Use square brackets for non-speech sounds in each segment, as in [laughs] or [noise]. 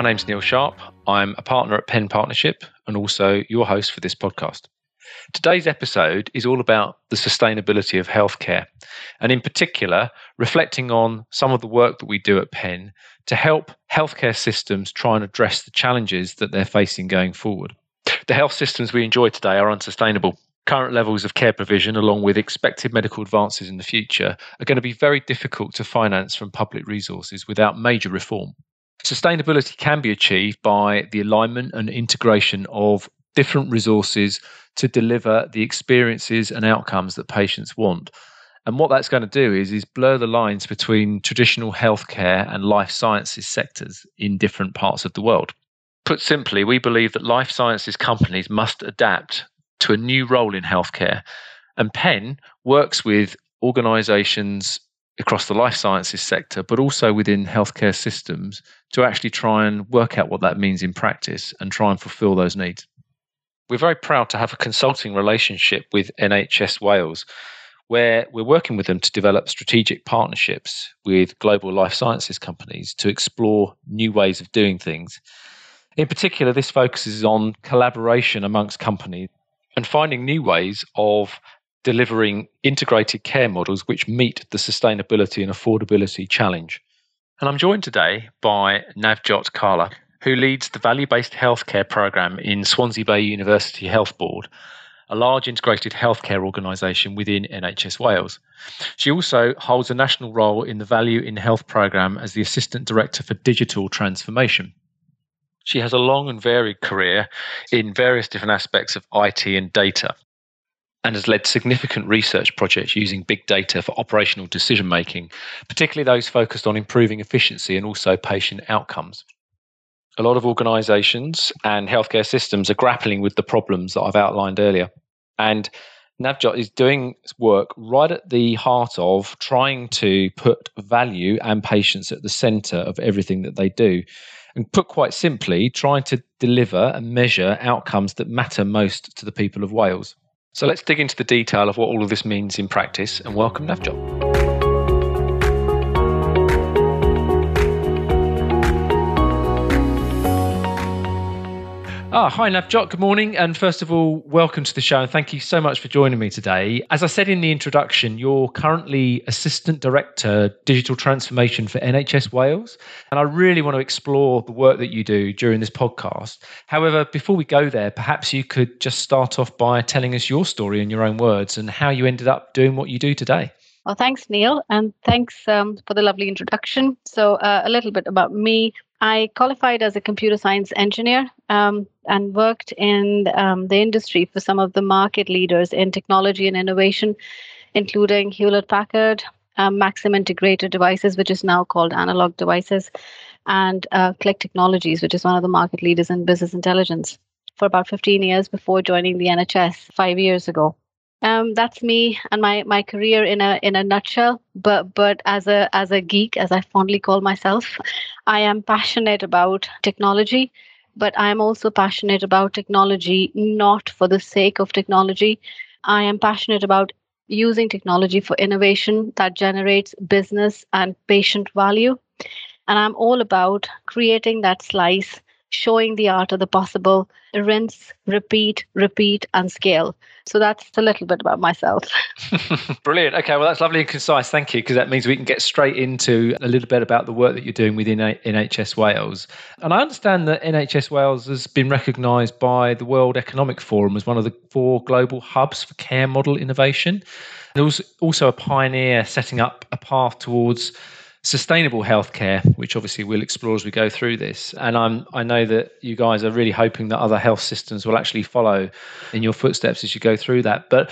My name's Neil Sharp. I'm a partner at PEN Partnership and also your host for this podcast. Today's episode is all about the sustainability of healthcare, and in particular, reflecting on some of the work that we do at PEN to help healthcare systems try and address the challenges that they're facing going forward. The health systems we enjoy today are unsustainable. Current levels of care provision, along with expected medical advances in the future, are going to be very difficult to finance from public resources without major reform. Sustainability can be achieved by the alignment and integration of different resources to deliver the experiences and outcomes that patients want. And what that's going to do is, is blur the lines between traditional healthcare and life sciences sectors in different parts of the world. Put simply, we believe that life sciences companies must adapt to a new role in healthcare. And PEN works with organizations across the life sciences sector, but also within healthcare systems to actually try and work out what that means in practice and try and fulfill those needs. We're very proud to have a consulting relationship with NHS Wales, where we're working with them to develop strategic partnerships with global life sciences companies to explore new ways of doing things. In particular, this focuses on collaboration amongst companies and finding new ways of delivering integrated care models which meet the sustainability and affordability challenge. And I'm joined today by Navjot Kalra, who leads the value based healthcare program in Swansea Bay University Health Board, a large integrated healthcare organisation within NHS Wales. She also holds a national role in the Value in Health program as the Assistant Director for Digital Transformation. She has a long and varied career in various different aspects of IT and data and has led significant research projects using big data for operational decision making, particularly those focused on improving efficiency and also patient outcomes a lot of organizations and healthcare systems are grappling with the problems that I've outlined earlier. And Navjot is doing work right at the heart of trying to put value and patients at the center of everything that they do. And put quite simply, trying to deliver and measure outcomes that matter most to the people of Wales. So let's dig into the detail of what all of this means in practice and welcome Navjot. Ah, hi, Navjot. Good morning. And first of all, welcome to the show. And thank you so much for joining me today. As I said in the introduction, you're currently Assistant Director Digital Transformation for NHS Wales. And I really want to explore the work that you do during this podcast. However, before we go there, perhaps you could just start off by telling us your story in your own words and how you ended up doing what you do today. Well, thanks, Neil, and thanks um, for the lovely introduction. So, uh, a little bit about me. I qualified as a computer science engineer um, and worked in um, the industry for some of the market leaders in technology and innovation, including Hewlett Packard, um, Maxim Integrated Devices, which is now called Analog Devices, and uh, Qlik Technologies, which is one of the market leaders in business intelligence, for about 15 years before joining the NHS five years ago. Um, that's me and my my career in a in a nutshell. But but as a as a geek, as I fondly call myself, I am passionate about technology. But I am also passionate about technology not for the sake of technology. I am passionate about using technology for innovation that generates business and patient value. And I'm all about creating that slice showing the art of the possible, rinse, repeat, repeat, and scale. So that's a little bit about myself. [laughs] [laughs] Brilliant. Okay, well, that's lovely and concise. Thank you, because that means we can get straight into a little bit about the work that you're doing within NHS Wales. And I understand that NHS Wales has been recognised by the World Economic Forum as one of the four global hubs for care model innovation. And was also a pioneer setting up a path towards sustainable healthcare, which obviously we'll explore as we go through this. And I'm I know that you guys are really hoping that other health systems will actually follow in your footsteps as you go through that. But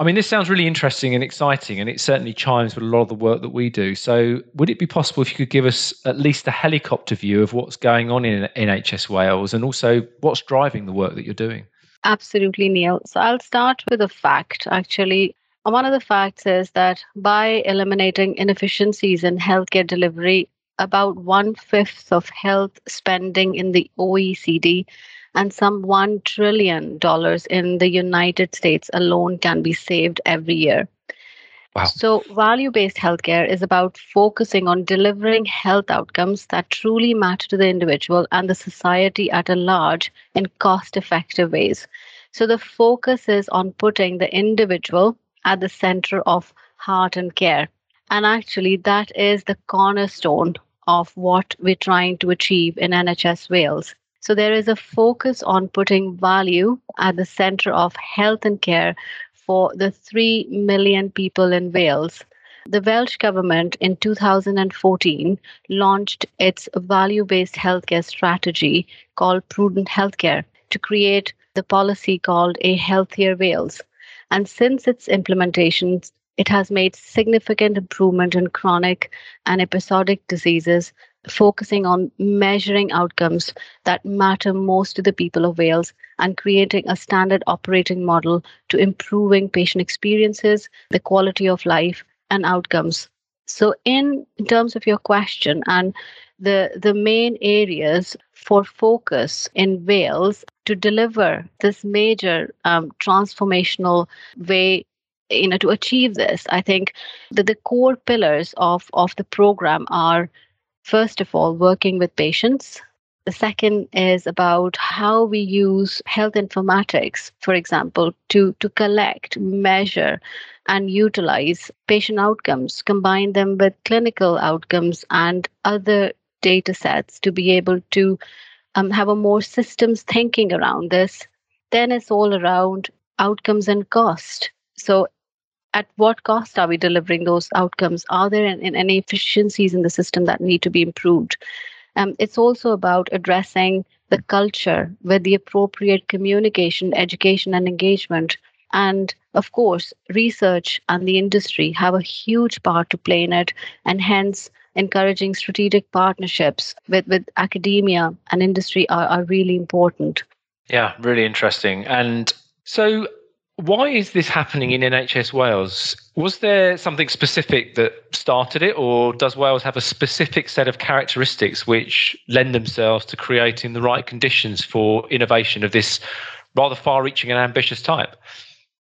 I mean, this sounds really interesting and exciting, and it certainly chimes with a lot of the work that we do. So, would it be possible if you could give us at least a helicopter view of what's going on in NHS Wales and also what's driving the work that you're doing? Absolutely, Neil. So, I'll start with a fact. Actually, one of the facts is that by eliminating inefficiencies in healthcare delivery, about one fifth of health spending in the OECD and some $1 trillion in the United States alone can be saved every year. Wow. So, value based healthcare is about focusing on delivering health outcomes that truly matter to the individual and the society at a large in cost effective ways. So, the focus is on putting the individual at the center of heart and care. And actually, that is the cornerstone of what we're trying to achieve in NHS Wales. So, there is a focus on putting value at the center of health and care for the 3 million people in Wales. The Welsh Government in 2014 launched its value based healthcare strategy called Prudent Healthcare to create the policy called A Healthier Wales. And since its implementation, it has made significant improvement in chronic and episodic diseases focusing on measuring outcomes that matter most to the people of Wales and creating a standard operating model to improving patient experiences, the quality of life, and outcomes. So, in, in terms of your question and the, the main areas for focus in Wales to deliver this major um, transformational way you know to achieve this i think that the core pillars of of the program are First of all, working with patients. The second is about how we use health informatics, for example, to, to collect, measure, and utilize patient outcomes, combine them with clinical outcomes and other data sets to be able to um, have a more systems thinking around this. Then it's all around outcomes and cost. So at what cost are we delivering those outcomes? Are there any efficiencies in the system that need to be improved? Um, it's also about addressing the culture with the appropriate communication, education, and engagement. And of course, research and the industry have a huge part to play in it, and hence encouraging strategic partnerships with, with academia and industry are, are really important. Yeah, really interesting. And so why is this happening in NHS Wales? Was there something specific that started it, or does Wales have a specific set of characteristics which lend themselves to creating the right conditions for innovation of this rather far reaching and ambitious type?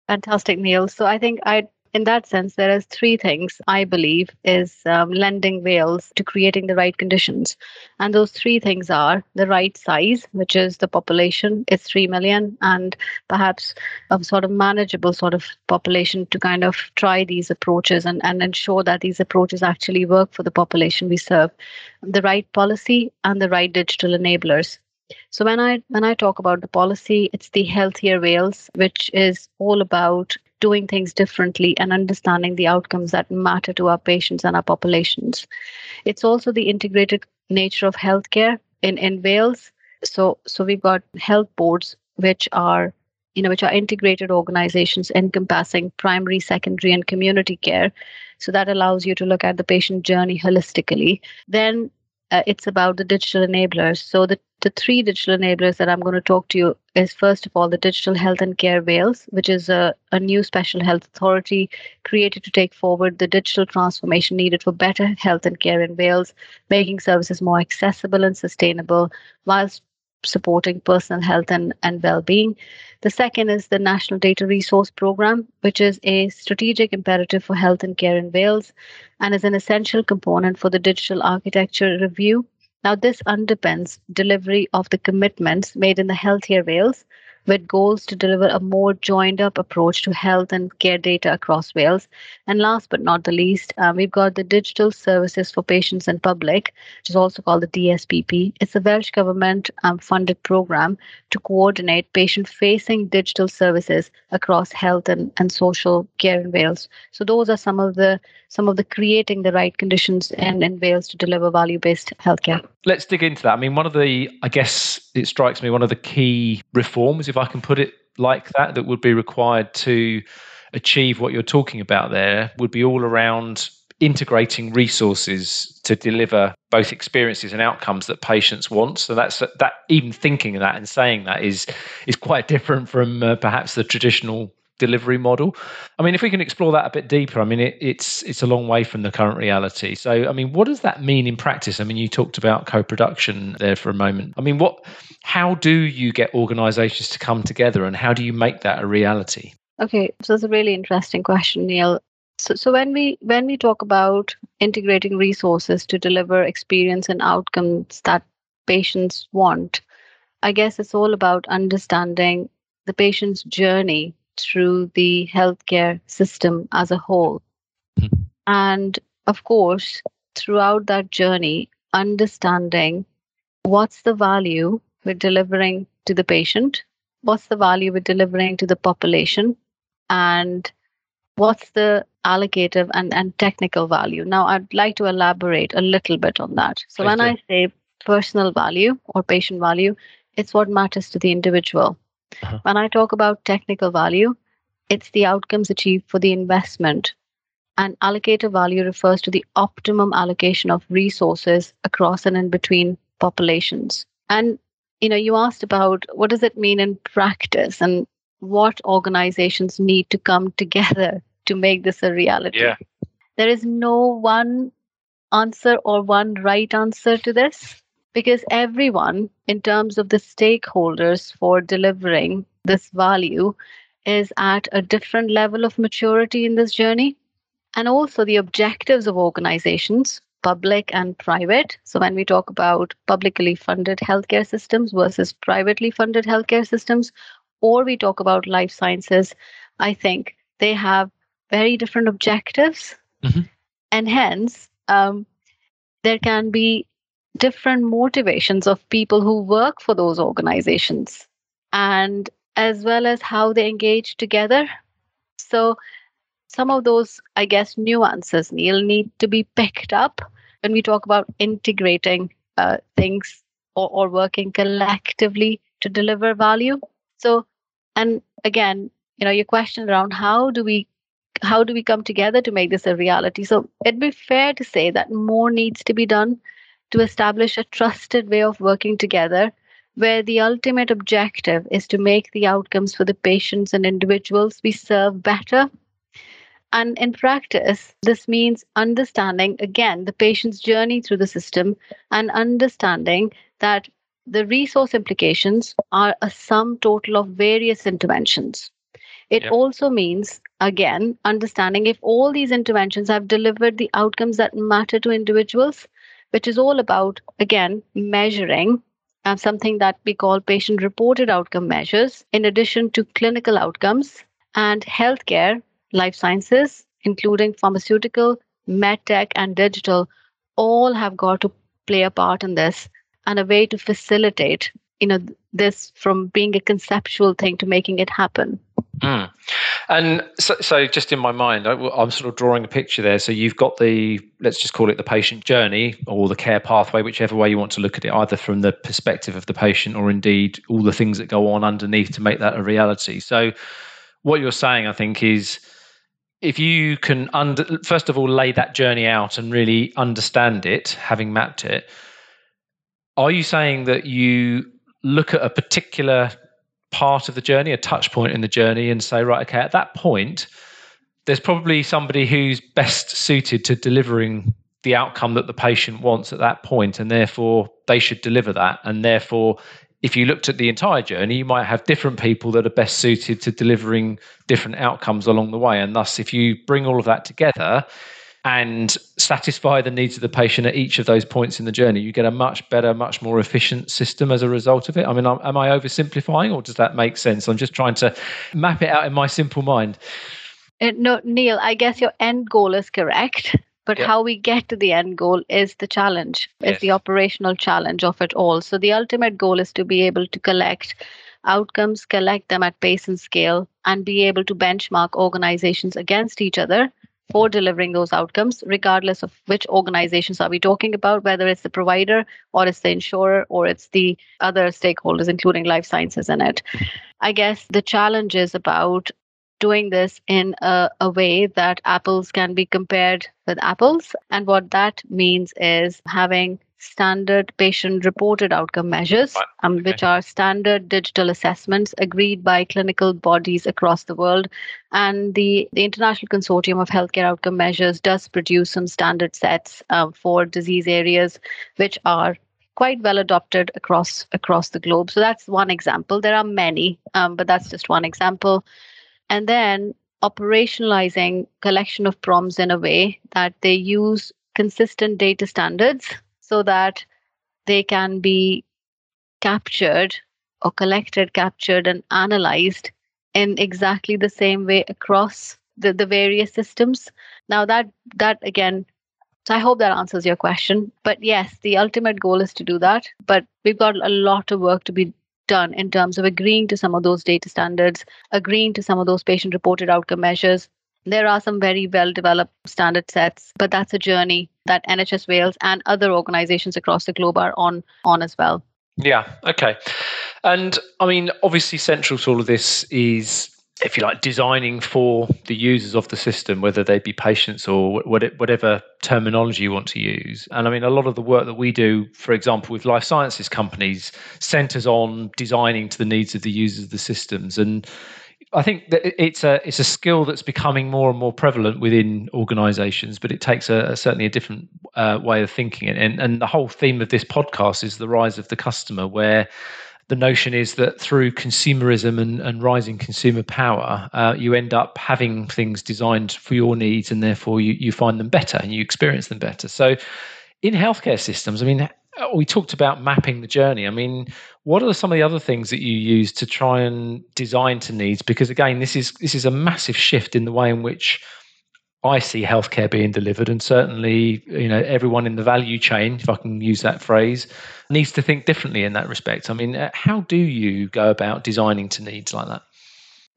Fantastic, Neil. So I think I'd in that sense, there is three things I believe is um, lending Wales to creating the right conditions, and those three things are the right size, which is the population. It's three million, and perhaps a sort of manageable sort of population to kind of try these approaches and and ensure that these approaches actually work for the population we serve. The right policy and the right digital enablers. So when I when I talk about the policy, it's the healthier Wales, which is all about doing things differently and understanding the outcomes that matter to our patients and our populations. It's also the integrated nature of healthcare in, in Wales. So so we've got health boards which are you know which are integrated organizations encompassing primary secondary and community care so that allows you to look at the patient journey holistically then uh, it's about the digital enablers. So the, the three digital enablers that I'm going to talk to you is first of all the Digital Health and Care Wales, which is a, a new special health authority created to take forward the digital transformation needed for better health and care in Wales, making services more accessible and sustainable whilst supporting personal health and, and well-being. The second is the National Data Resource Programme, which is a strategic imperative for health and care in Wales and is an essential component for the digital architecture review. Now, this underpins delivery of the commitments made in the Healthier Wales with goals to deliver a more joined up approach to health and care data across Wales. And last but not the least, uh, we've got the Digital Services for Patients and Public, which is also called the DSPP. It's a Welsh Government um, funded program to coordinate patient facing digital services across health and, and social care in Wales. So those are some of the some of the creating the right conditions in, in Wales to deliver value based healthcare. Let's dig into that. I mean, one of the, I guess it strikes me, one of the key reforms, if I can put it like that, that would be required to achieve what you're talking about there would be all around integrating resources to deliver both experiences and outcomes that patients want. So that's that even thinking of that and saying that is is quite [laughs] different from uh, perhaps the traditional delivery model. I mean, if we can explore that a bit deeper, I mean, it, it's it's a long way from the current reality. So, I mean, what does that mean in practice? I mean, you talked about co-production there for a moment. I mean, what, how do you get organisations to come together, and how do you make that a reality? Okay, so it's a really interesting question, Neil. So, so when we when we talk about integrating resources to deliver experience and outcomes that patients want, I guess it's all about understanding the patient's journey through the healthcare system as a whole. Mm-hmm. And of course, throughout that journey, understanding what's the value we're delivering to the patient, what's the value we're delivering to the population, and what's the allocative and, and technical value. Now, I'd like to elaborate a little bit on that. So, when I say personal value or patient value, it's what matters to the individual. Uh-huh. When I talk about technical value, it's the outcomes achieved for the investment. And allocator value refers to the optimum allocation of resources across and in between populations. And you know, you asked about what does it mean in practice and what organizations need to come [laughs] together to make this a reality. Yeah. There is no one answer or one right answer to this because everyone, in terms of the stakeholders for delivering this value, is at a different level of maturity in this journey. And also the objectives of organizations, public and private. So when we talk about publicly funded healthcare systems versus privately funded healthcare systems, or we talk about life sciences, I think they have very different objectives. Mm-hmm. And hence, um, there can be different motivations of people who work for those organizations and as well as how they engage together. So, some of those, I guess, nuances, Neil, need to be picked up when we talk about integrating uh, things or, or working collectively to deliver value. So, and again, you know, your question around how do we how do we come together to make this a reality? So it'd be fair to say that more needs to be done to establish a trusted way of working together where the ultimate objective is to make the outcomes for the patients and individuals we serve better. And in practice, this means understanding again the patient's journey through the system and understanding that the resource implications are a sum total of various interventions. It yep. also means, again, understanding if all these interventions have delivered the outcomes that matter to individuals, which is all about, again, measuring uh, something that we call patient reported outcome measures, in addition to clinical outcomes and healthcare, life sciences, including pharmaceutical, medtech, and digital, all have got to play a part in this and a way to facilitate you know this from being a conceptual thing to making it happen Mm. And so, so, just in my mind, I, am sort of drawing a picture there. So you've got the, let's just call it the patient journey or the care pathway, whichever way you want to look at it, either from the perspective of the patient or indeed all the things that go on underneath to make that a reality. So what you're saying, I think, is if you can, under, first of all, lay that journey out and really understand it, having mapped it, are you saying that you look at a particular part of the journey, a touch point in the journey, and say, right, okay, at that point, there's probably somebody who's best suited to delivering the outcome that the patient wants at that point, and therefore they should deliver that. And therefore, if you looked at the entire journey, you might have different people that are best suited to delivering different outcomes along the way. And thus, if you bring all of that together, and satisfy the needs of the patient at each of those points in the journey, you get a much better, much more efficient system as a result of it. I mean, am I oversimplifying or does that make sense? I'm just trying to map it out in my simple mind. Uh, no, Neil, I guess your end goal is correct. But yep. how we get to the end goal is the challenge, yes. is the operational challenge of it all. So the ultimate goal is to be able to collect outcomes, collect them at pace and scale, and be able to benchmark organizations against each other for delivering those outcomes, regardless of which organizations are we talking about, whether it's the provider or it's the insurer or it's the other stakeholders, including life sciences in it. I guess the challenge is about doing this in a, a way that apples can be compared with apples. And what that means is having standard patient reported outcome measures, um, okay. which are standard digital assessments agreed by clinical bodies across the world. And the, the International Consortium of Healthcare Outcome Measures does produce some standard sets um, for disease areas, which are quite well adopted across across the globe. So that's one example. There are many, um, but that's just one example. And then operationalizing collection of PROMs in a way that they use consistent data standards so that they can be captured or collected, captured, and analyzed in exactly the same way across the, the various systems. Now that that again, so I hope that answers your question. But yes, the ultimate goal is to do that. But we've got a lot of work to be done in terms of agreeing to some of those data standards, agreeing to some of those patient reported outcome measures. There are some very well developed standard sets, but that's a journey that NHS Wales and other organizations across the globe are on on as well. Yeah, okay. And I mean, obviously, central to all of this is, if you like, designing for the users of the system, whether they be patients or whatever terminology you want to use. And I mean, a lot of the work that we do, for example, with life sciences companies, centers on designing to the needs of the users of the systems. And I think that it's a it's a skill that's becoming more and more prevalent within organisations, but it takes a, a certainly a different uh, way of thinking. And and the whole theme of this podcast is the rise of the customer, where the notion is that through consumerism and, and rising consumer power, uh, you end up having things designed for your needs, and therefore you you find them better and you experience them better. So, in healthcare systems, I mean, we talked about mapping the journey. I mean, what are some of the other things that you use to try and design to needs? Because again, this is this is a massive shift in the way in which I see healthcare being delivered, and certainly, you know, everyone in the value chain, if I can use that phrase, needs to think differently in that respect. I mean, uh, how do you go about designing to needs like that?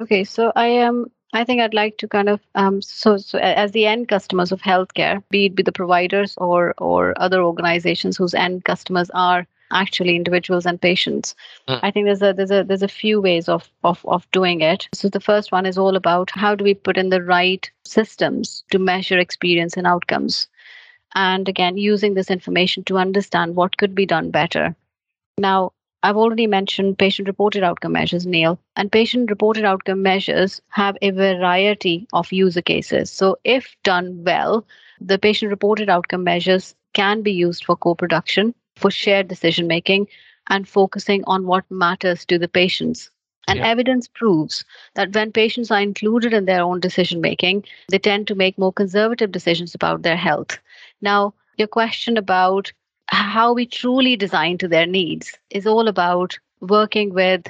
Okay, so I am. I think I'd like to kind of um, so so as the end customers of healthcare, be it be the providers or or other organizations whose end customers are actually individuals and patients. Mm. I think there's a there's a there's a few ways of, of of doing it. So the first one is all about how do we put in the right systems to measure experience and outcomes. And again, using this information to understand what could be done better. Now, I've already mentioned patient reported outcome measures, Neil, and patient reported outcome measures have a variety of user cases. So, if done well, the patient reported outcome measures can be used for co production for shared decision making and focusing on what matters to the patients. And yeah. evidence proves that when patients are included in their own decision making, they tend to make more conservative decisions about their health. Now, your question about how we truly design to their needs is all about working with,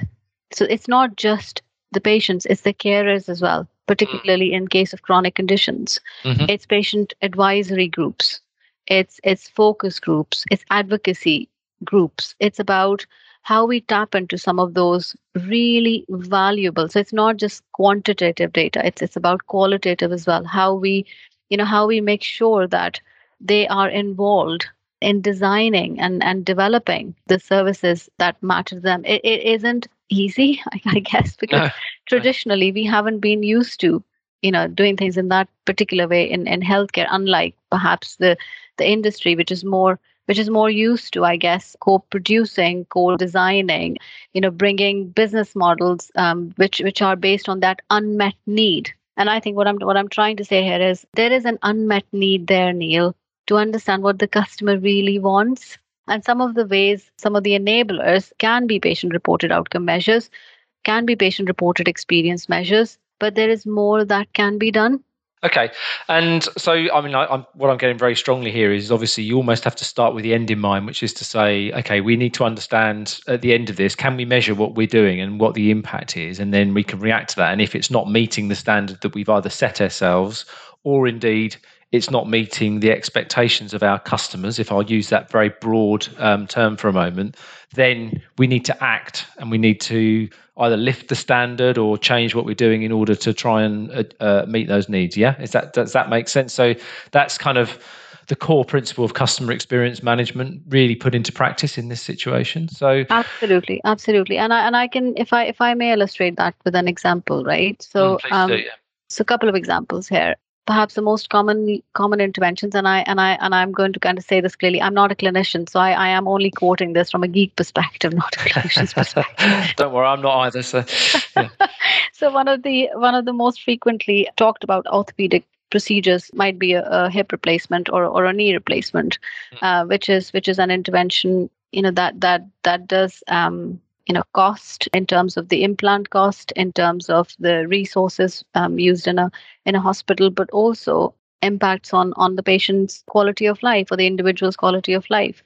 so it's not just the patients, it's the carers as well, particularly in case of chronic conditions. Mm-hmm. It's patient advisory groups it's it's focus groups it's advocacy groups it's about how we tap into some of those really valuable so it's not just quantitative data it's it's about qualitative as well how we you know how we make sure that they are involved in designing and and developing the services that matter to them. It, it isn't easy [laughs] I, I guess [laughs] because traditionally we haven't been used to you know doing things in that particular way in in healthcare unlike perhaps the the industry which is more which is more used to i guess co-producing co-designing you know bringing business models um, which which are based on that unmet need. And i think what i'm what i'm trying to say here is there is an unmet need there neil to understand what the customer really wants. And some of the ways some of the enablers can be patient reported outcome measures can be patient reported experience measures but there is more that can be done. Okay, and so I mean, I, I'm, what I'm getting very strongly here is obviously you almost have to start with the end in mind, which is to say, okay, we need to understand at the end of this, can we measure what we're doing and what the impact is, and then we can react to that. And if it's not meeting the standard that we've either set ourselves, or indeed it's not meeting the expectations of our customers, if I'll use that very broad um, term for a moment, then we need to act and we need to either lift the standard or change what we're doing in order to try and uh, uh, meet those needs. Yeah, is that does that make sense? So that's kind of the core principle of customer experience management really put into practice in this situation so absolutely absolutely and i and i can if i if i may illustrate that with an example right so mm, um, do, yeah. so a couple of examples here perhaps the most common common interventions and i and i and i'm going to kind of say this clearly i'm not a clinician so i, I am only quoting this from a geek perspective not a clinician's [laughs] perspective don't worry i'm not either so yeah. [laughs] so one of the one of the most frequently talked about orthopedic procedures might be a, a hip replacement or, or a knee replacement mm. uh, which is which is an intervention you know that that that does um, you know cost in terms of the implant cost in terms of the resources um, used in a in a hospital but also impacts on on the patient's quality of life or the individual's quality of life.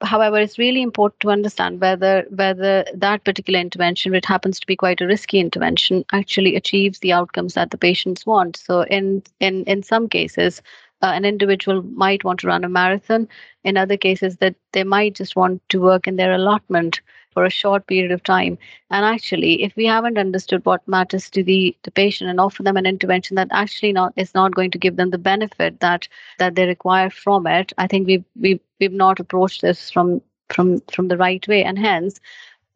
However it's really important to understand whether whether that particular intervention which happens to be quite a risky intervention actually achieves the outcomes that the patients want. So in in in some cases uh, an individual might want to run a marathon. In other cases that they might just want to work in their allotment for a short period of time. And actually, if we haven't understood what matters to the, the patient and offer them an intervention that actually not is not going to give them the benefit that that they require from it, I think we've we've we've not approached this from from from the right way. And hence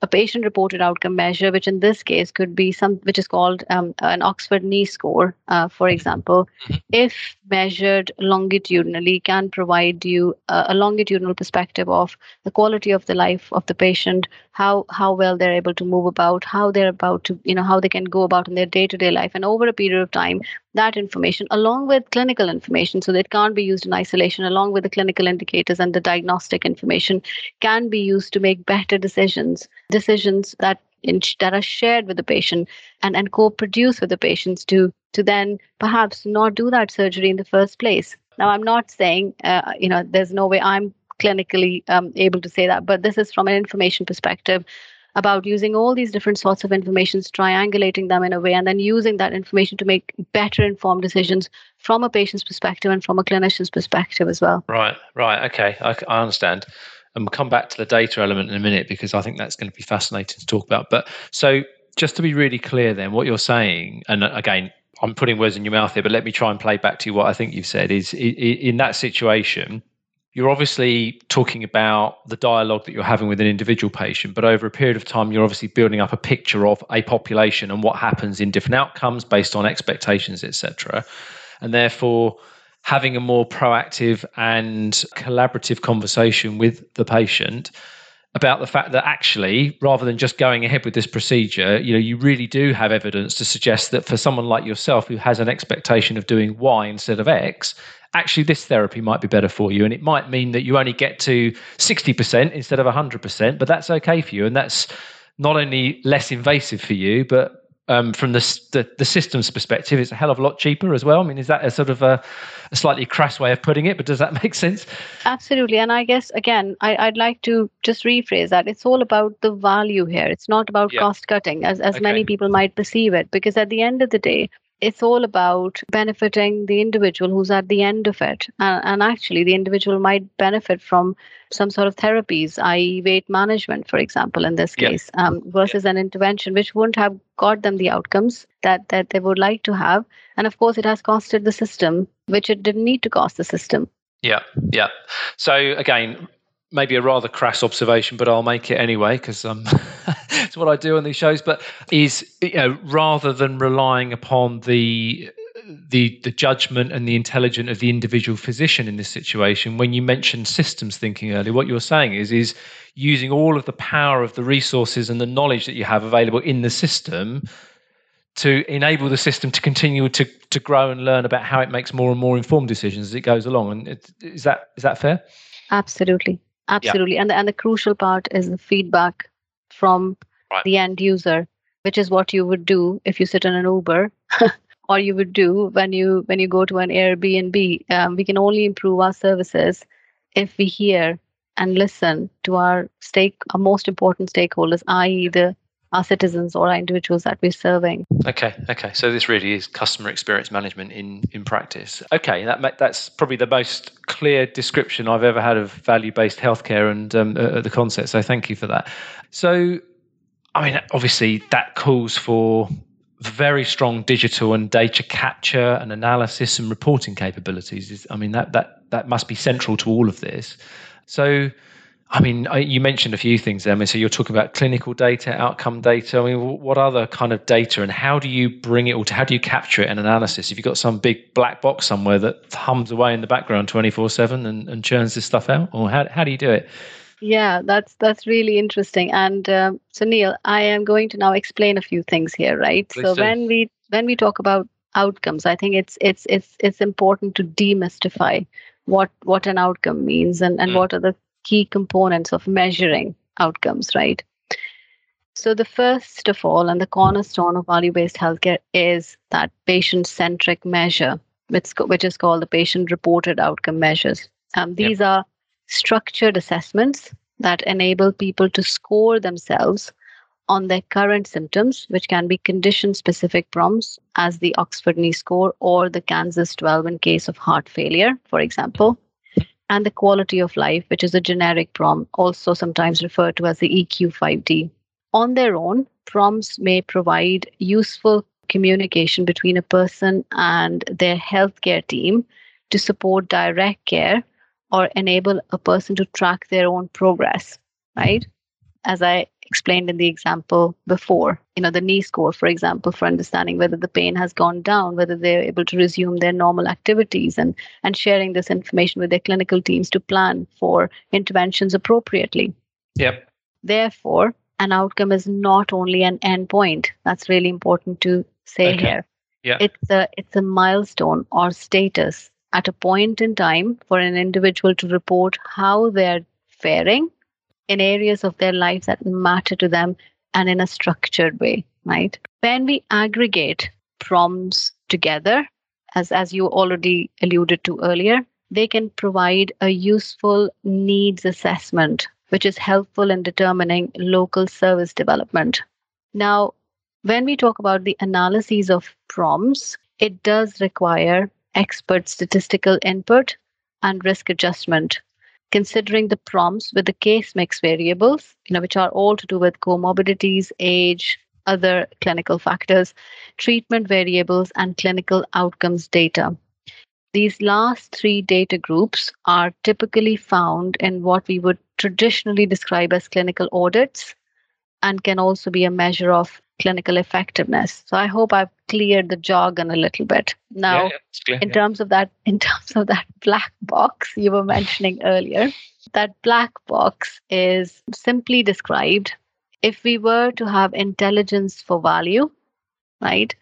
a patient reported outcome measure, which in this case could be some, which is called um, an Oxford knee score, uh, for example, mm-hmm. if measured longitudinally, can provide you a, a, longitudinal perspective of the quality of the life of the patient, how how well they're able to move about, how they're about to, you know, how they can go about in their day-to-day life, and over a period of time, that information along with clinical information, so that it can't be used in isolation, along with the clinical indicators and the diagnostic information, can be used to make better decisions decisions that in, that are shared with the patient and, and co-produce with the patients to to then perhaps not do that surgery in the first place. Now, I'm not saying uh, you know there's no way I'm clinically um, able to say that, but this is from an information perspective about using all these different sorts of informations, triangulating them in a way, and then using that information to make better informed decisions from a patient's perspective and from a clinician's perspective as well. Right, right, okay, I, I understand and we'll come back to the data element in a minute because I think that's going to be fascinating to talk about. But so just to be really clear, then what you're saying, and again, I'm putting words in your mouth here, but let me try and play back to you what I think you've said is in that situation, you're obviously talking about the dialogue that you're having with an individual patient, but over a period of time, you're obviously building up a picture of a population and what happens in different outcomes based on expectations, etc. And therefore, having a more proactive and collaborative conversation with the patient about the fact that actually rather than just going ahead with this procedure you know you really do have evidence to suggest that for someone like yourself who has an expectation of doing y instead of x actually this therapy might be better for you and it might mean that you only get to 60% instead of 100% but that's okay for you and that's not only less invasive for you but um, from the, the, the systems perspective, it's a hell of a lot cheaper as well. I mean, is that a sort of a, a slightly crass way of putting it? But does that [laughs] make sense? Absolutely. And I guess again, I, would like to just rephrase that. It's all about the value here. It's not about yeah. cost cutting, as as okay. many people might perceive it. Because at the end of the day, it's all about benefiting the individual who's at the end of it. And, and, actually, the individual might benefit from some sort of therapies, i.e., weight management, for example, in this case, um, versus an intervention which wouldn't have got them the outcomes that, that they would like to have. And of course, it has costed the system, which it didn't need to cost the system. Yeah, yeah. So again, maybe a rather crass observation, but I'll make it anyway because um, [laughs] it's what I do on these shows. But is you know rather than relying upon the the the judgment and the intelligence of the individual physician in this situation, when you mentioned systems thinking earlier, what you're saying is is using all of the power of the resources and the knowledge that you have available in the system to enable the system to continue to to grow and learn about how it makes more and more informed decisions as it goes along. And it, is that is that fair? Absolutely. Absolutely. Yeah. And, the, and the crucial part is the feedback from right. the end user, which is what you would do if you sit in an Uber. [laughs] or you would do when you when you go to an Airbnb. Um, we can only improve our services if we hear and listen to our stake, our most important stakeholders, i.e., the our citizens or our individuals that we're serving. Okay, okay. So this really is customer experience management in in practice. Okay, that that's probably the most clear description I've ever had of value based healthcare and um, uh, the concept. So thank you for that. So, I mean, obviously that calls for very strong digital and data capture and analysis and reporting capabilities. I mean, that that that must be central to all of this. So I mean, I, you mentioned a few things there. I mean, so you're talking about clinical data, outcome data. I mean, what other kind of data, and how do you bring it all to? How do you capture it in analysis? If you've got some big black box somewhere that hums away in the background 24 seven and churns this stuff out, or how how do you do it? Yeah, that's that's really interesting. And um, so, Neil, I am going to now explain a few things here, right? Please so do. when we when we talk about outcomes, I think it's it's it's it's important to demystify what what an outcome means and and mm. what are the key components of measuring outcomes, right? So, the first of all, and the cornerstone of value based healthcare is that patient centric measure, which, which is called the patient reported outcome measures. Um, these yep. are structured assessments that enable people to score themselves on their current symptoms, which can be condition specific PROMs, as the Oxford knee score or the Kansas 12 in case of heart failure, for example, and the quality of life, which is a generic PROM, also sometimes referred to as the EQ5D. On their own, PROMs may provide useful communication between a person and their healthcare team to support direct care or enable a person to track their own progress, right? As I explained in the example before, you know, the knee score, for example, for understanding whether the pain has gone down, whether they're able to resume their normal activities and, and sharing this information with their clinical teams to plan for interventions appropriately. Yep. Therefore, an outcome is not only an endpoint. That's really important to say okay. here. Yeah. It's a it's a milestone or status at a point in time for an individual to report how they're faring in areas of their lives that matter to them and in a structured way, right? When we aggregate PROMs together, as, as you already alluded to earlier, they can provide a useful needs assessment, which is helpful in determining local service development. Now, when we talk about the analyses of PROMs, it does require expert statistical input and risk adjustment considering the PROMs with the case mix variables, you know, which are all to do with comorbidities, age, other clinical factors, treatment variables, and clinical outcomes data. These last three data groups are typically found in what we would traditionally describe as clinical audits and can also be a measure of clinical effectiveness. So I hope I've cleared the jargon a little bit. Now, yeah, yeah, in yeah. terms of that, in terms of that black box you were mentioning [laughs] earlier, that black box is simply described if we were to have intelligence for value, right?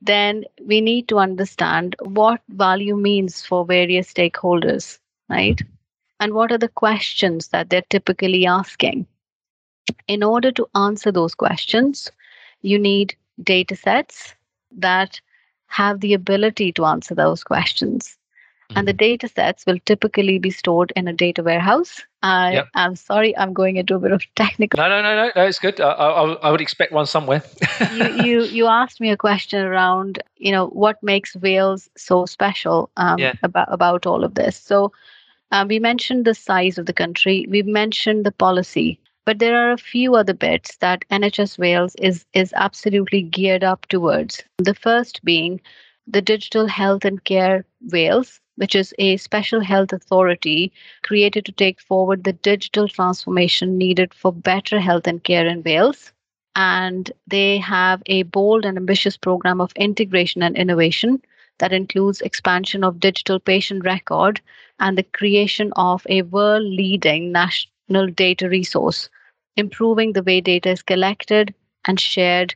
Then we need to understand what value means for various stakeholders, right? And what are the questions that they're typically asking? In order to answer those questions, you need data sets that have the ability to answer those questions. Mm-hmm. And the mm-hmm. data sets will typically be stored in a data warehouse. I, yep. I'm sorry, I'm going into a bit of [laughs] technical. No, no, no, no, no it's good. I, I, I would expect one somewhere. you, [laughs] you, you asked me a question around, you know, what makes Wales so special um, yeah. about about all of this. So, um, we mentioned the size of the country. We mentioned the policy but there are a few other bits that NHS Wales is, is absolutely geared up towards. The first being the Digital Health and Care Wales, which is a special health authority created to take forward the digital transformation needed for better health and care in Wales. And they have a bold and ambitious program of integration and innovation that includes expansion of digital patient record and the creation of a world leading national data resource, improving the way data is collected and shared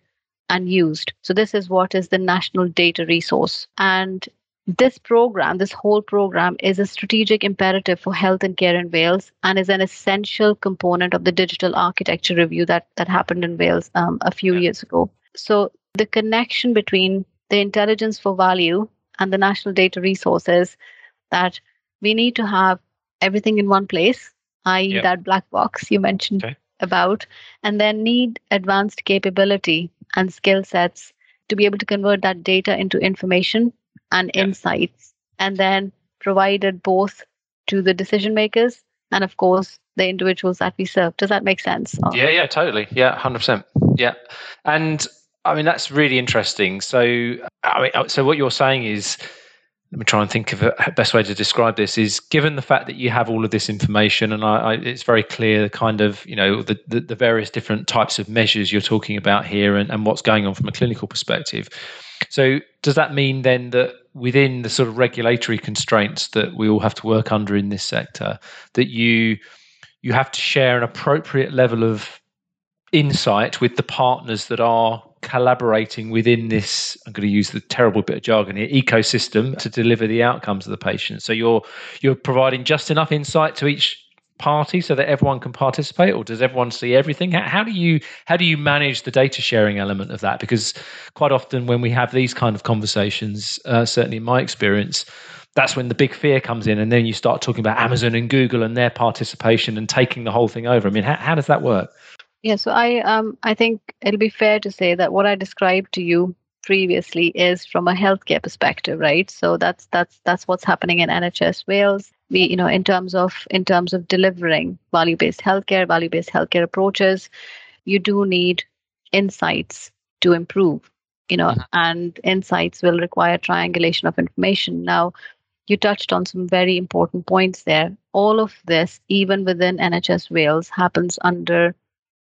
and used. So, this is what is the National Data Resource. And this program, this whole program, is a strategic imperative for health and care in Wales and is an essential component of the digital architecture review that, that happened in Wales um, a few yeah. years ago. So, the connection between the intelligence for value and the national data resources that we need to have everything in one place i.e., yep. that black box you mentioned okay. About, and then need advanced capability and skill sets to be able to convert that data into information and yep. insights, and then provided both to the decision makers and, of course, the individuals that we serve. Does that make sense? Yeah, yeah, totally. Yeah, 100%. Yeah. And I mean, that's really interesting. So, I mean, so what you're saying is, let me try and think of a best way to describe this is given the fact that you have all of this information and I, I, it's very clear the kind of you know the, the, the, various different types of measures you're talking about here and, and what's going on from a clinical perspective. So does that mean then that within the sort of regulatory constraints that we all have to work under in this sector that you you have to share an appropriate level of insight with the partners that are collaborating within this i'm going to use the terrible bit of jargon here ecosystem to deliver the outcomes of the patient. So you're you're providing just enough insight to each party so that everyone can participate or does everyone see everything? How, how, do you how do you manage the data sharing element of that? Because quite often when we have these kind of conversations uh, certainly in my experience that's when the big fear comes in and then you start talking about amazon and google and their participation and taking the whole thing over. I mean how, how does that work yeah so i um i think it'll be fair to say that what i described to you previously is from a healthcare perspective right? So that's that's that's what's happening in nhs wales. We you know in terms of in terms of delivering value based healthcare value based healthcare approaches you do need insights to improve you know mm-hmm. and insights will require triangulation of information. Now you touched on some very important points there. All of this even within nhs wales happens under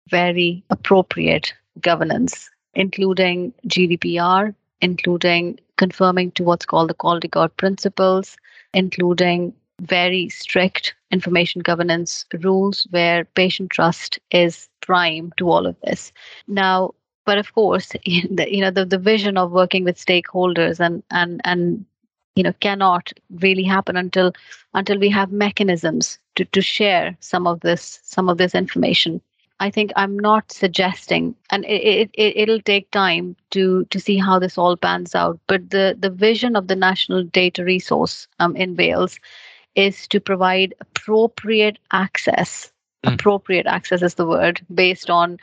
very appropriate governance including gdpr including confirming to what's called the Caldicott principles including very strict information governance rules where patient trust is prime to all of this. Now, but of course, [laughs] you know the, the vision of working with stakeholders and and and you know cannot really happen until until we have mechanisms to to share some of this some of this information. I think I'm not suggesting, and it, it it'll take time to to see how this all pans out. But the the vision of the national data resource um, in Wales is to provide appropriate access. Mm. Appropriate access is the word based on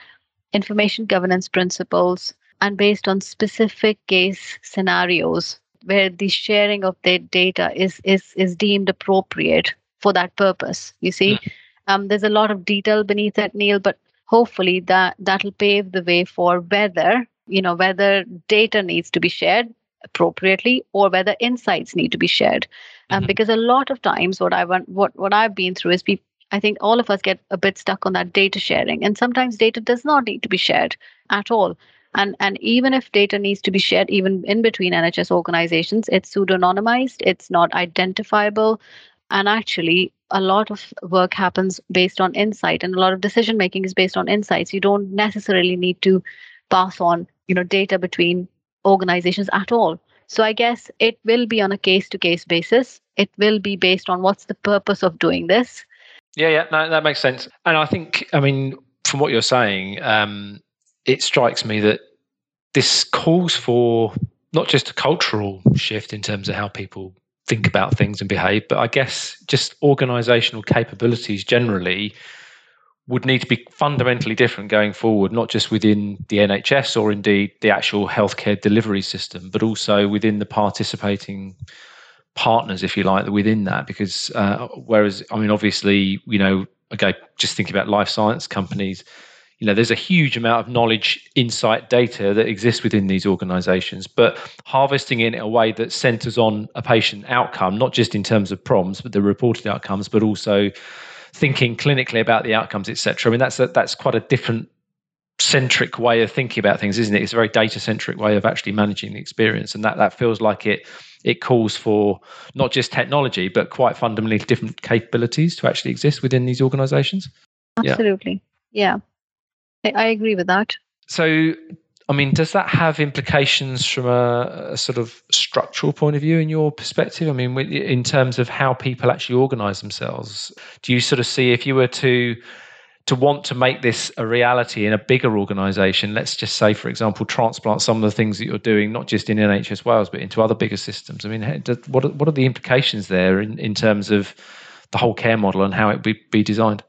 information governance principles and based on specific case scenarios where the sharing of their data is is is deemed appropriate for that purpose. You see, mm. um, there's a lot of detail beneath that, Neil, but hopefully that that'll pave the way for whether you know whether data needs to be shared appropriately or whether insights need to be shared um, mm-hmm. because a lot of times what i want what what i've been through is people I think all of us get a bit stuck on that data sharing. And sometimes data does not need to be shared at all. And, and even if data needs to be shared, even in between NHS organizations, it's pseudonymized, it's not identifiable. And actually, a lot of work happens based on insight, and a lot of decision making is based on insights. You don't necessarily need to pass on, you know, data between organizations at all. So I guess it will be on a case to case basis. It will be based on what's the purpose of doing this. Yeah, yeah, no, that makes sense. And I think, I mean, from what you're saying, um, it strikes me that this calls for not just a cultural shift in terms of how people think about things and behave, but I guess just organizational capabilities generally would need to be fundamentally different going forward, not just within the NHS or indeed the actual healthcare delivery system, but also within the participating partners, if you like, within that. Because uh, whereas, I mean, obviously, you know, okay, just thinking about life science companies, you know, there's a huge amount of knowledge, insight, data that exists within these organizations, but harvesting it in a way that centers on a patient outcome, not just in terms of problems, but the reported outcomes, but also thinking clinically about the outcomes, etc. I mean, that's a, that's quite a different centric way of thinking about things, isn't it? It's a very data centric way of actually managing the experience, and that that feels like it it calls for not just technology, but quite fundamentally different capabilities to actually exist within these organisations. Absolutely, yeah, yeah. I, I agree with that. So, I mean, does that have implications from a, a, sort of structural point of view in your perspective? I mean, in terms of how people actually organize themselves, do you sort of see if you were to to want to make this a reality in a bigger organization, let's just say, for example, transplant some of the things that you're doing, not just in NHS Wales, but into other bigger systems? I mean, what are, what are the implications there in, in terms of the whole care model and how it be, be designed?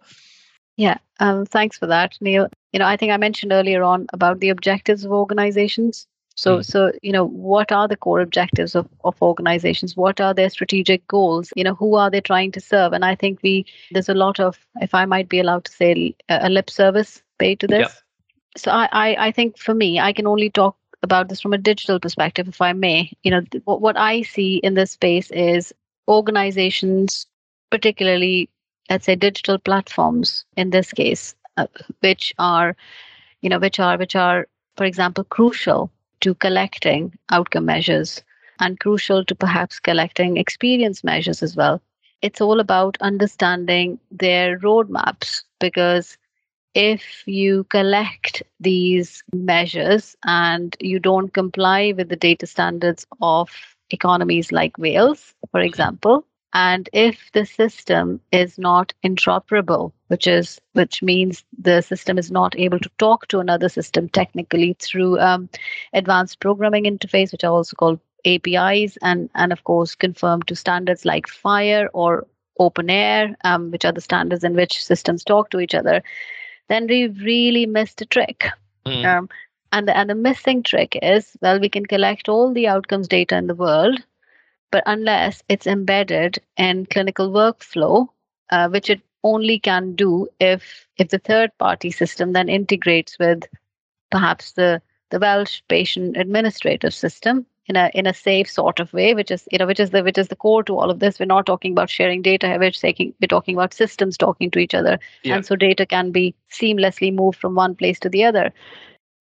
Yeah, um, thanks for that, Neil. You know, I think I mentioned earlier on about the objectives of organizations. So, mm. so you know, what are the core objectives of, of organizations? What are their strategic goals? You know, who are they trying to serve? And I think we there's a lot of, if I might be allowed to say, a lip service paid to this. Yeah. So, I, I, I think for me, I can only talk about this from a digital perspective, if I may. You know, th- what what I see in this space is organizations, particularly let's say digital platforms in this case uh, which are you know which are which are for example crucial to collecting outcome measures and crucial to perhaps collecting experience measures as well. It's all about understanding their roadmaps because if you collect these measures and you don't comply with the data standards of economies like Wales, for example, and if the system is not interoperable which is which means the system is not able to talk to another system technically through um, advanced programming interface which are also called apis and and of course conform to standards like FHIR or openEHR um, which are the standards in which systems talk to each other then we've really missed a trick mm. um, and the, and the missing trick is well we can collect all the outcomes data in the world but unless it's embedded in clinical workflow, uh, which it only can do if if the third party system then integrates with perhaps the the Welsh patient administrative system in a in a safe sort of way, which is you know which is the which is the core to all of this. We're not talking about sharing data. We're taking we're talking about systems talking to each other, yeah. and so data can be seamlessly moved from one place to the other.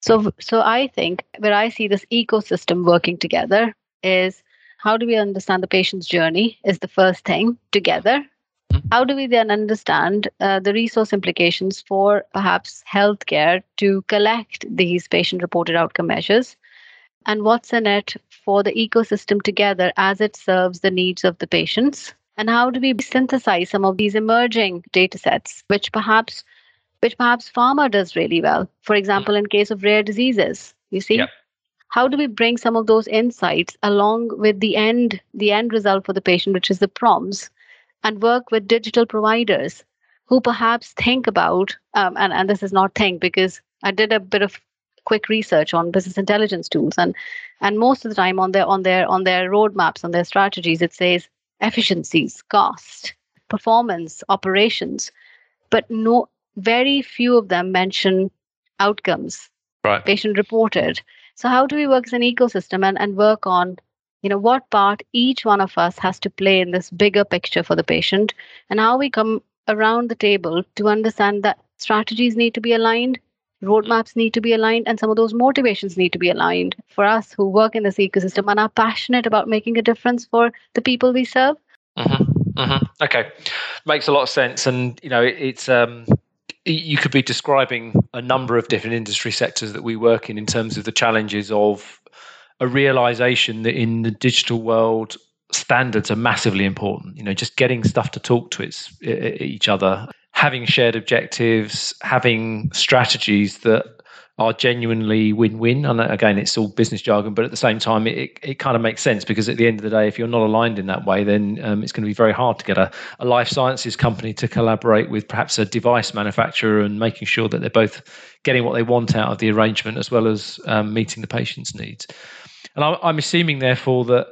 So so I think where I see this ecosystem working together is how do we understand the patient's journey is the first thing together. Mm-hmm. how do we then understand uh, the resource implications for perhaps healthcare to collect these patient reported outcome measures? And what's in it for the ecosystem together as it serves the needs of the patients? And how do we synthesize some of these emerging data sets which perhaps which perhaps pharma does really well? For example mm-hmm. in case of rare diseases. You see? Yep how do we bring some of those insights along with the end the end result for the patient which is the PROMs and work with digital providers who perhaps think about um, and, and this is not think because i did a bit of quick research on business intelligence tools and and most of the time on their on their on their roadmaps on their strategies it says efficiencies cost performance operations but no very few of them mention outcomes. Right. Patient reported so how do we work as an ecosystem and, and work on, you know, what part each one of us has to play in this bigger picture for the patient and how we come around the table to understand that strategies need to be aligned, roadmaps need to be aligned, and some of those motivations need to be aligned for us who work in this ecosystem and are passionate about making a difference for the people we serve. Mm-hmm. Mm-hmm. Okay, makes a lot of sense, and you know it's um, you could be describing a number of different industry sectors that we work in in terms of the challenges of a realization that in the digital world standards are massively important. You know just getting stuff to talk to its, each other having shared objectives having strategies that are genuinely win-win. And again, it's all business jargon, but at the same time, it, it kind of makes sense because at the end of the day, if you're not aligned in that way, then um, it's going to be very hard to get a, a life sciences company to collaborate with perhaps a device manufacturer and making sure that they're both getting what they want out of the arrangement as well as um, meeting the patient's needs. And I'm assuming, therefore, that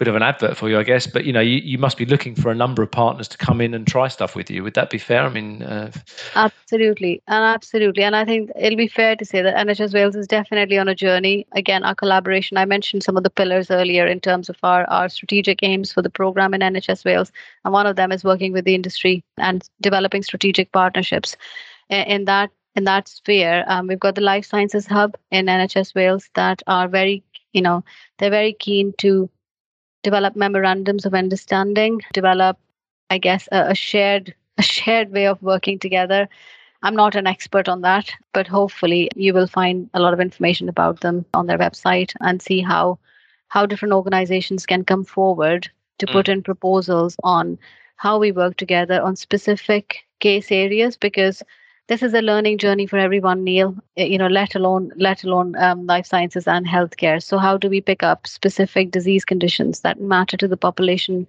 bit of an advert for you, I guess. But you know, you, you must be looking for a number of partners to come in and try stuff with you. Would that be fair? I mean, uh... absolutely, and absolutely, and I think it'll be fair to say that NHS Wales is definitely on a journey. Again, our collaboration. I mentioned some of the pillars earlier in terms of our our strategic aims for the program in NHS Wales, and one of them is working with the industry and developing strategic partnerships. In that in that sphere, um, we've got the life sciences hub in NHS Wales that are very, you know, they're very keen to develop memorandums of understanding, develop, I guess, a, a shared a shared way of working together. I'm not an expert on that, but hopefully you will find a lot of information about them on their website and see how how different organizations can come forward to mm. put in proposals on how we work together on specific case areas because this is a learning journey for everyone neil you know let alone let alone um, life sciences and healthcare. So how do we pick up specific disease conditions that matter to the population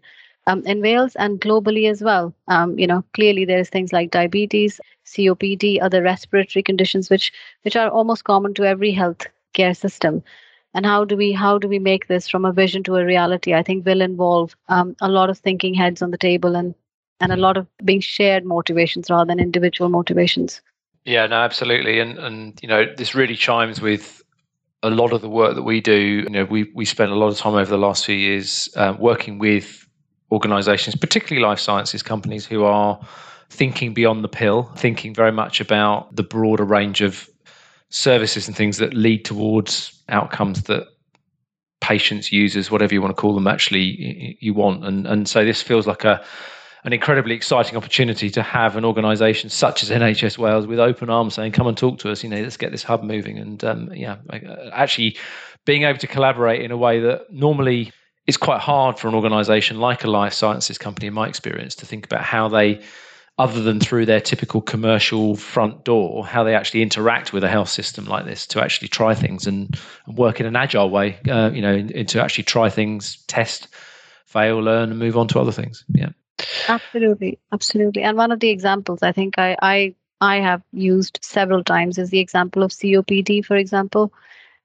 um, in wales and globally as well? Um, you know clearly there's things like diabetes copd other respiratory conditions which which are almost common to every health care system. And how do we how do we make this from a vision to a reality? I think will involve um, a lot of thinking heads on the table and and a lot of being shared motivations rather than individual motivations. Yeah, no, absolutely, and and you know this really chimes with a lot of the work that we do. You know, we we spent a lot of time over the last few years uh, working with organisations, particularly life sciences companies, who are thinking beyond the pill, thinking very much about the broader range of services and things that lead towards outcomes that patients, users, whatever you want to call them, actually you want. And and so this feels like a an incredibly exciting opportunity to have an organisation such as NHS Wales with open arms saying, "Come and talk to us." You know, let's get this hub moving, and um, yeah, uh, actually being able to collaborate in a way that normally is quite hard for an organization like a life sciences company, in my experience, to think about how they, other than through their typical commercial front door, how they actually interact with a health system like this to actually try things and, and work in an agile way, uh, you know, in, in to actually try things, test, fail, learn, and move on to other things. Yeah. Absolutely, absolutely. And one of the examples I think I, I I have used several times is the example of COPD, for example,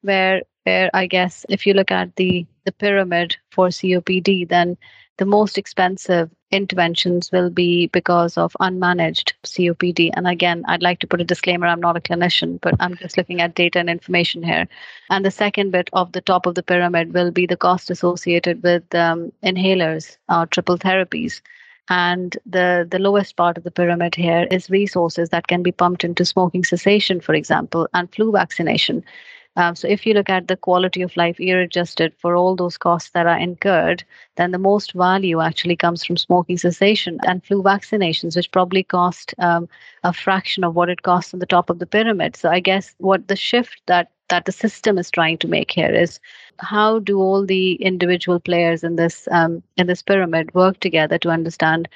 where where I guess if you look at the the pyramid for COPD, then the most expensive interventions will be because of unmanaged COPD. And again, I'd like to put a disclaimer I'm not a clinician, but I'm just looking at data and information here. And the second bit of the top of the pyramid will be the cost associated with um, inhalers or triple therapies. And the, the lowest part of the pyramid here is resources that can be pumped into smoking cessation, for example, and flu vaccination. Um, so if you look at the quality of life year adjusted for all those costs that are incurred, then the most value actually comes from smoking cessation and flu vaccinations, which probably cost um, a fraction of what it costs on the top of the pyramid. So I guess what the shift that that the system is trying to make here is how do all the individual players in this um, in this pyramid work together to understand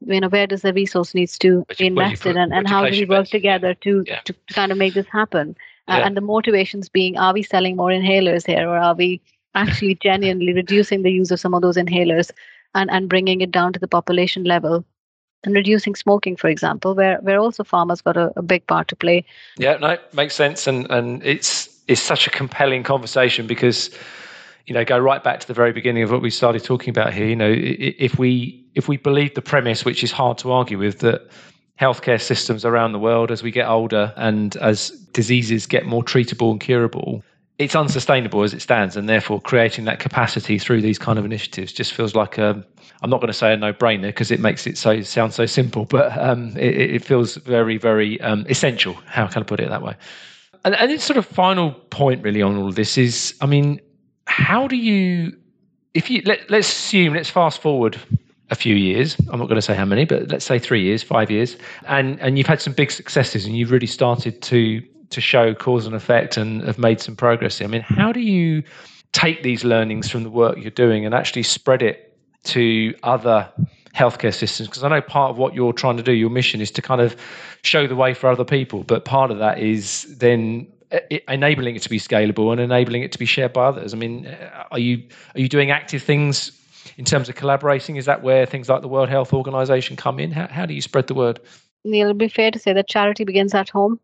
you know where does the resource needs to which, be invested and, and how do we work together to, yeah. to, to kind of make this happen uh, yeah. and the motivations being are we selling more inhalers here or are we actually [laughs] genuinely reducing the use of some of those inhalers and, and bringing it down to the population level and reducing smoking, for example, where where also pharma's got a, a, big part to play. Yeah, no, makes sense, and and it's it's such a compelling conversation because you know go right back to the very beginning of what we started talking about here. You know, if we if we believe the premise, which is hard to argue with, that healthcare systems around the world as we get older and as diseases get more treatable and curable it's unsustainable as it stands and therefore creating that capacity through these kind of initiatives just feels like a i'm not going to say a no-brainer because it makes it so sound so simple but um, it, it, feels very very um, essential how can i put it that way and, and sort of final point really on all this is i mean how do you if you let, let's assume let's fast forward a few years. I'm not going to say how many, but let's say three years, five years, and and you've had some big successes, and you've really started to to show cause and effect, and have made some progress. I mean, how do you take these learnings from the work you're doing and actually spread it to other healthcare systems? Because I know part of what you're trying to do, your mission is to kind of show the way for other people, but part of that is then enabling it to be scalable and enabling it to be shared by others. I mean, are you are you doing active things in terms of collaborating? Is that where things like the World Health Organization come in? How, how do you spread the word? It'll be fair to say that charity begins at home.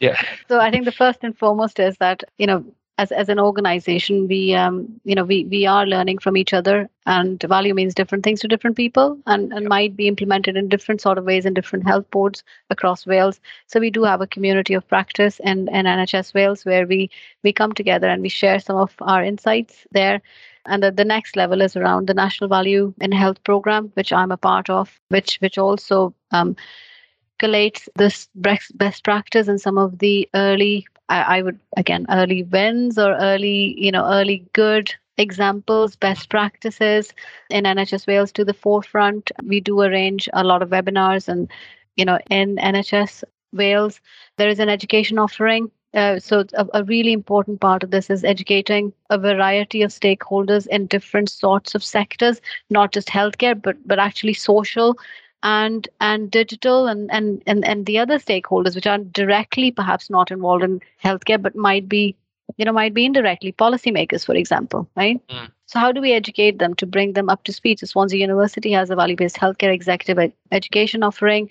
yeah. [laughs] so I think the first and foremost is that you know as as an organization we um you know we we are learning from each other and value means different things to different people and and might be implemented in different sort of ways in different health boards across wales. So we do have a community of practice in, in nhs wales where we we come together and we share some of our insights there. And the, the next level is around the National Value in Health program, which I'm a part of, which which also um, collates this best practice and some of the early, I, I would again early wins or early you know early good examples, best practices. In NHS Wales to the forefront. We do arrange a lot of webinars and you know in NHS Wales there is an education offering. Uh, so a, a, really important part of this is educating a variety of stakeholders in different sorts of sectors, not just healthcare, but but actually social and and digital and and and, and the other stakeholders which are directly perhaps not involved in healthcare but might be you know might be indirectly policymakers for example right? Mm. so how do we educate them to bring them up to speed? So swansea university has a value-based healthcare executive education offering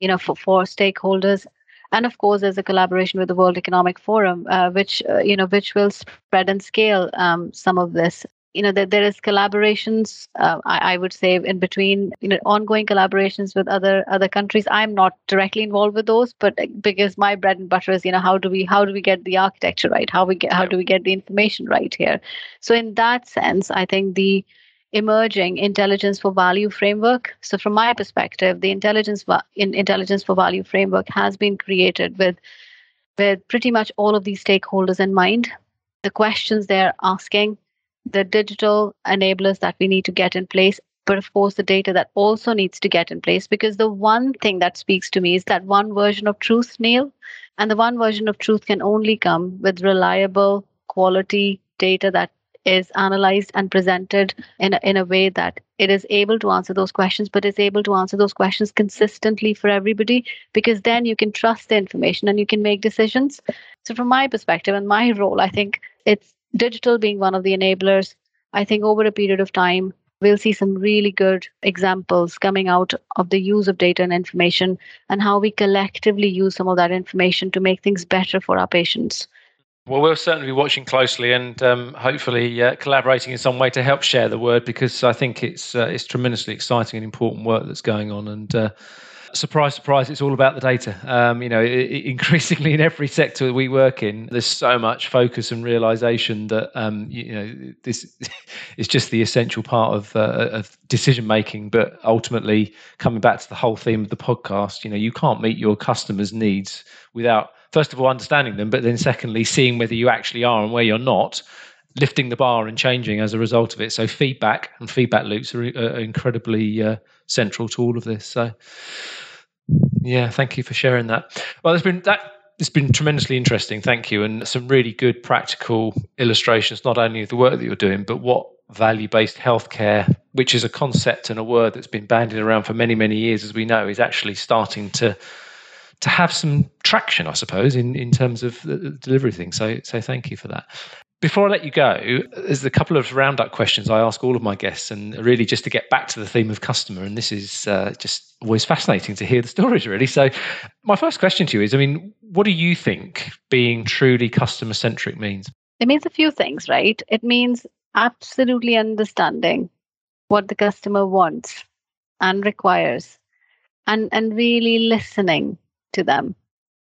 you know for, for stakeholders. And of course there's a collaboration with the world economic forum uh, which uh, you know which will spread and scale um, some of this you know that there is collaborations uh, I, I, would say in between you know ongoing collaborations with other other countries i'm not directly involved with those but because my bread and butter is you know how do we how do we get the architecture right how we get how do we get the information right here so in that sense i think the emerging intelligence for value framework. So, from my perspective, the intelligence in intelligence for value framework has been created with with pretty much all of these stakeholders in mind. The questions they're asking, the digital enablers that we need to get in place, but of course the data that also needs to get in place. Because the one thing that speaks to me is that one version of truth, Neil, and the one version of truth can only come with reliable quality data that is analyzed and presented in a, in a way that it is able to answer those questions but is able to answer those questions consistently for everybody because then you can trust the information and you can make decisions so from my perspective and my role i think it's digital being one of the enablers i think over a period of time we'll see some really good examples coming out of the use of data and information and how we collectively use some of that information to make things better for our patients. Well, we'll certainly be watching closely and um, hopefully uh, collaborating in some way to help share the word because I think it's uh, it's tremendously exciting and important work that's going on and. Uh, surprise, surprise, it's all about the data. Um, you know, it, increasingly in every sector that we work in, there's so much focus and realization that um, you know this [laughs] is just the essential part of, uh, of decision making. But ultimately, coming back to the whole theme of the podcast, you know, you can't meet your customers' needs without first of all understanding them, but then secondly, seeing whether you actually are and where you're not lifting the bar and changing as a result of it. So feedback and feedback loops are, are incredibly uh, central to all of this. So yeah, thank you for sharing that. Well, there's been that it's been tremendously interesting. Thank you, and some really good practical illustrations, not only of the work that you're doing, but what value-based healthcare, which is a concept and a word that's been bandied around for many, many years, as we know, is actually starting to to have some traction, I suppose, in, in terms of the delivery thing. So, so thank you for that. Before I let you go, there's a couple of roundup questions I ask all of my guests, and really just to get back to the theme of customer. And this is uh, just always fascinating to hear the [laughs] stories, really. So, my first question to you is I mean, what do you think being truly customer centric means? It means a few things, right? It means absolutely understanding what the customer wants and requires and and really listening to them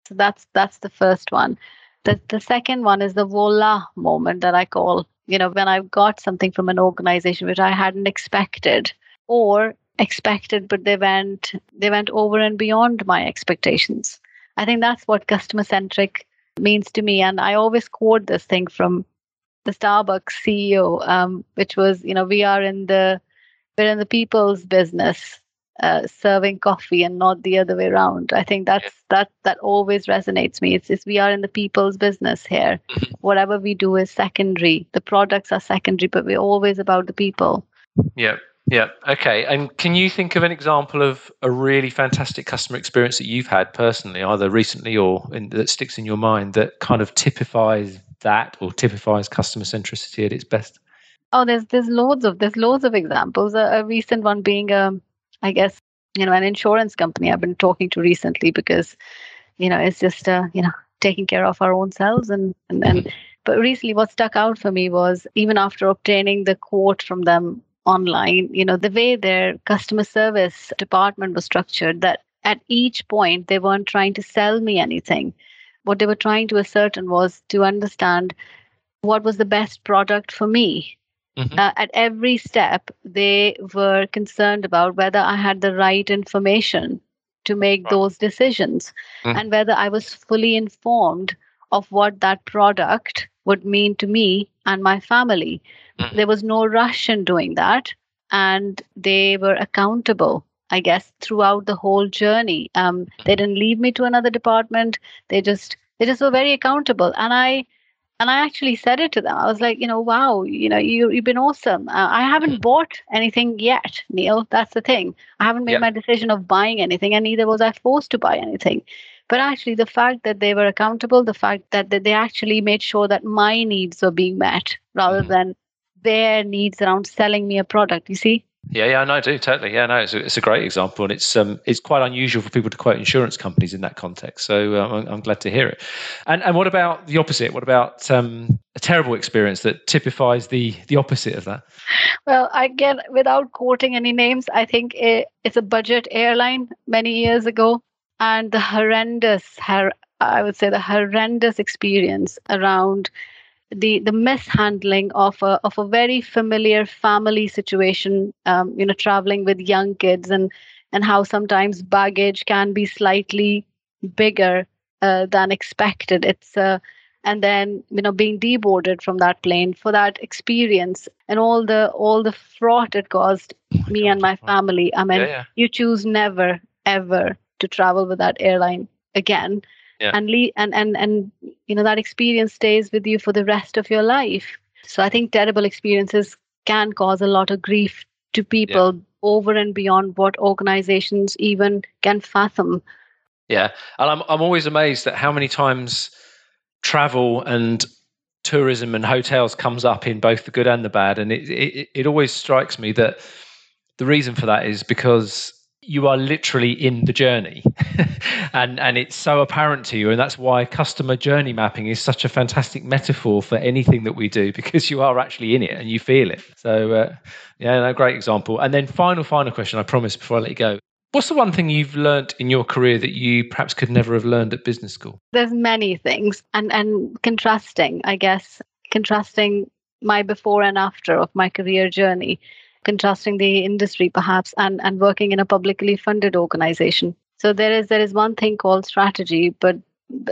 so that's that's the first one the, the second one is the voila moment that I call, you know, when I've got something from an organization which I hadn't expected or expected, but they went they went over and beyond my expectations. I think that's what customer centric means to me. And I always quote this thing from the Starbucks CEO, um, which was, you know, we are in the we're in the people's business uh, serving coffee and not the other way around. I think that's that that always resonates me. It's, it's we are in the people's business here. Mm-hmm. Whatever we do is secondary. The products are secondary, but we're always about the people. Yeah. Yeah. Okay. And can you think of an example of a really fantastic customer experience that you've had personally, either recently or in, that sticks in your mind, that kind of typifies that or typifies customer centricity at its best? Oh, there's there's loads of there's loads of examples. A, a recent one being um, I guess, you know, an insurance company I've been talking to recently because, you know, it's just, uh, you know, [laughs] taking care of our own selves. And, and, and, but recently what stuck out for me was even after obtaining the quote from them online, you know, the way their customer service department was structured, that at each point they weren't trying to sell me anything. What they were trying to ascertain was to understand what was the best product for me Mm-hmm. Uh, at every step, they were concerned about whether I had the right information to make right. those decisions mm-hmm. and whether I was fully informed of what that product would mean to me and my family. Mm-hmm. There was no rush in doing that, and they were accountable. I guess throughout the whole journey, um, they mm-hmm. didn't leave me to another department. They just they just were very accountable, and I and I actually said it to them. I was like, you know, wow, you know, you you've been awesome. Uh, I haven't mm-hmm. bought anything yet, Neil. That's the thing. I haven't made my decision of buying anything, and neither was I forced to buy anything. But actually, the fact that they were accountable, the fact that, that they actually made sure that my needs were being met rather mm-hmm. than their needs around selling me a product. You see? Yeah, yeah, no, I do totally. Yeah, no, it's a, it's a great example, and it's um, it's quite unusual for people to quote insurance companies in that context. So um, I'm, I'm, glad to hear it. And and what about the opposite? What about um, a terrible experience that typifies the the opposite of that? Well, again, without quoting any names, I think it, it's a budget airline many years ago, and the horrendous, her- I would say, the horrendous experience around the the mishandling of a of a very familiar family situation um, you know traveling with young kids and and how sometimes baggage can be slightly bigger uh, than expected it's uh, and then you know being deboarded from that plane for that experience and all the all the fraught it caused oh me God. and my family i mean yeah, yeah. you choose never ever to travel with that airline again yeah. and le- and and and you know that experience stays with you for the rest of your life So I think terrible experiences can cause a lot of grief to people yeah. over and beyond what organizations even can fathom. Yeah, and I'm I'm always amazed at how many times travel and tourism and hotels comes up in both the good and the bad, and it it, it always strikes me that the reason for that is because you are literally in the journey. [laughs] And and it's so apparent to you and that's why customer journey mapping is such a fantastic metaphor for anything that we do [laughs] because you are actually in it and you feel it. So uh, yeah no, great example. And then final final question i promise before i let you go. What's the one thing you've learned in your career that you perhaps could never have learned at business school? There's many things and and contrasting i guess. Contrasting my before and after of my career journey contrasting the industry perhaps and, and working in a publicly funded organization. So there is there is one thing called strategy, but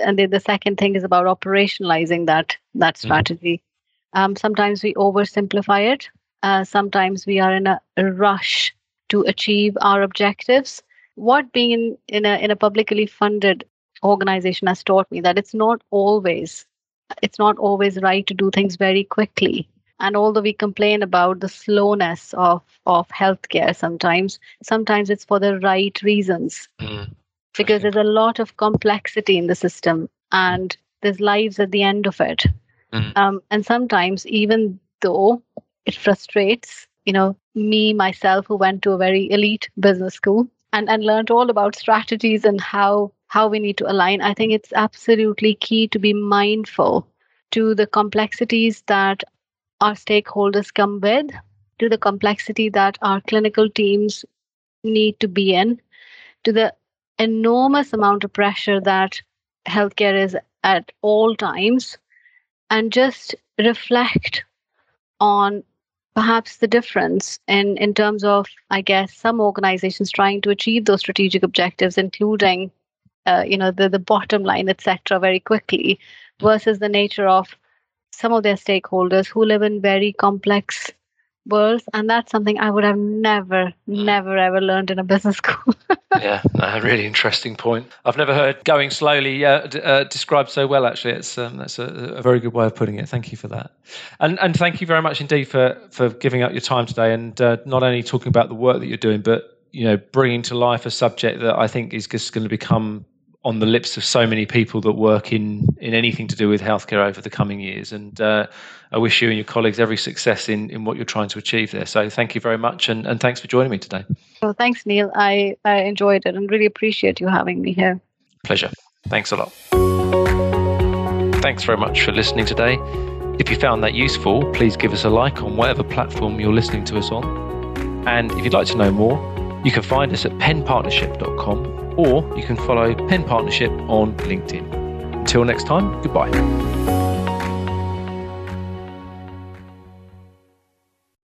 and the, the second thing is about operationalizing that that mm-hmm. strategy. Mm-hmm. Um, sometimes we oversimplify it. Uh, sometimes we are in a, a rush to achieve our objectives. What being in, in a in a publicly funded organization has taught me that it's not always it's not always right to do things very quickly and although we complain about the slowness of of healthcare sometimes sometimes it's for the right reasons mm. because there's a lot of complexity in the system and there's lives at the end of it mm. um, and sometimes even though it frustrates you know me myself who went to a very elite business school and and learned all about strategies and how how we need to align i think it's absolutely key to be mindful to the complexities that our stakeholders come with, to the complexity that our clinical teams need to be in, to the enormous amount of pressure that healthcare is at all times, and just reflect on perhaps the difference in, in terms of, I guess, some organizations trying to achieve those strategic objectives, including, uh, you know, the, the bottom line, etc., very quickly, versus the nature of some of their stakeholders who live in very complex worlds and that's something i would have never never ever learned in a business [laughs] school. Yeah a really interesting point. I've never heard going slowly uh, d- uh, described so well actually. It's um, that's a, a, very good way of putting it. Thank you for that. And and thank you very much indeed for for giving up your time today and uh, not only talking about the work that you're doing but you know bringing to life a subject that i think is just going to become on the lips of so many people that work in in anything to do with healthcare over the coming years. And uh, I wish you and your colleagues every success in in what you're trying to achieve there. So thank you very much, and, and thanks for joining me today. Well, thanks, Neil. I, I enjoyed it and really appreciate you having me here. Pleasure. Thanks a lot. Thanks very much for listening today. If you found that useful, please give us a like on whatever platform you're listening to us on. And if you'd like to know more, you can find us at penpartnership.com or you can follow Pen Partnership on LinkedIn. Until next time, goodbye.